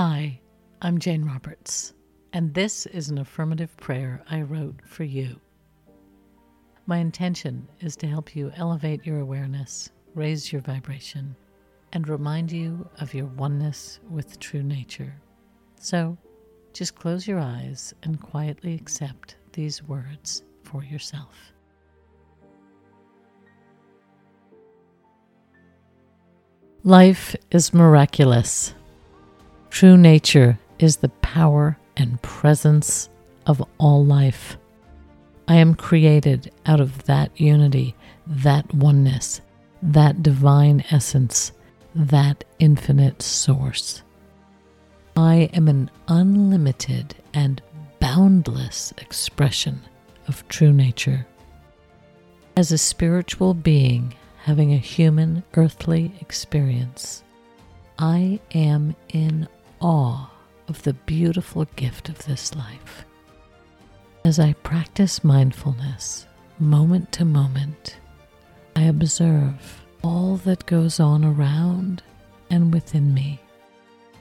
Hi, I'm Jane Roberts, and this is an affirmative prayer I wrote for you. My intention is to help you elevate your awareness, raise your vibration, and remind you of your oneness with true nature. So, just close your eyes and quietly accept these words for yourself. Life is miraculous. True nature is the power and presence of all life. I am created out of that unity, that oneness, that divine essence, that infinite source. I am an unlimited and boundless expression of true nature. As a spiritual being having a human earthly experience, I am in awe of the beautiful gift of this life. As I practice mindfulness moment to moment, I observe all that goes on around and within me.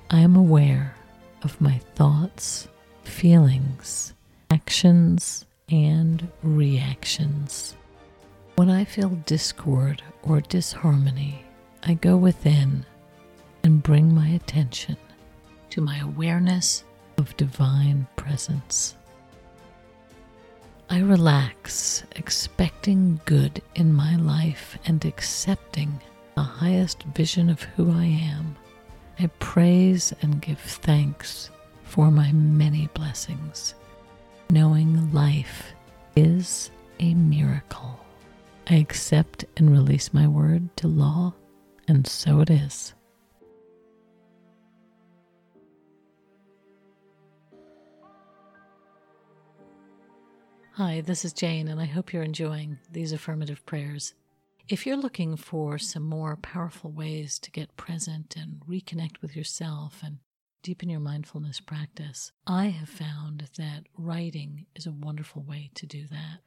I am aware of my thoughts, feelings, actions, and reactions. When I feel discord or disharmony, I go within and bring my attention to my awareness of divine presence. I relax, expecting good in my life and accepting the highest vision of who I am. I praise and give thanks for my many blessings, knowing life is a miracle. I accept and release my word to law, and so it is. Hi, this is Jane, and I hope you're enjoying these affirmative prayers. If you're looking for some more powerful ways to get present and reconnect with yourself and deepen your mindfulness practice, I have found that writing is a wonderful way to do that.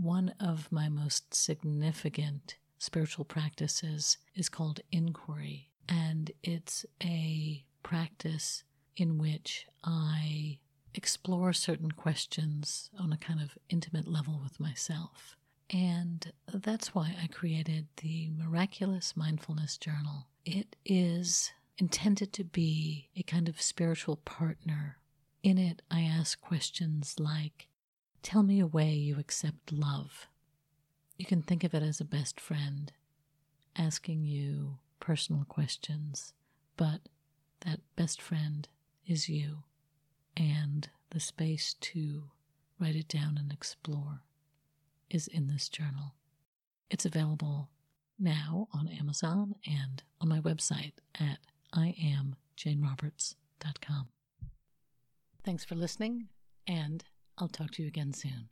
One of my most significant spiritual practices is called inquiry, and it's a practice in which I explore certain questions on a kind of intimate level with myself. And that's why I created the Miraculous Mindfulness Journal. It is intended to be a kind of spiritual partner. In it, I ask questions like Tell me a way you accept love. You can think of it as a best friend asking you personal questions, but that best friend is you and the space to write it down and explore is in this journal. It's available now on Amazon and on my website at iamjaneroberts.com. Thanks for listening, and I'll talk to you again soon.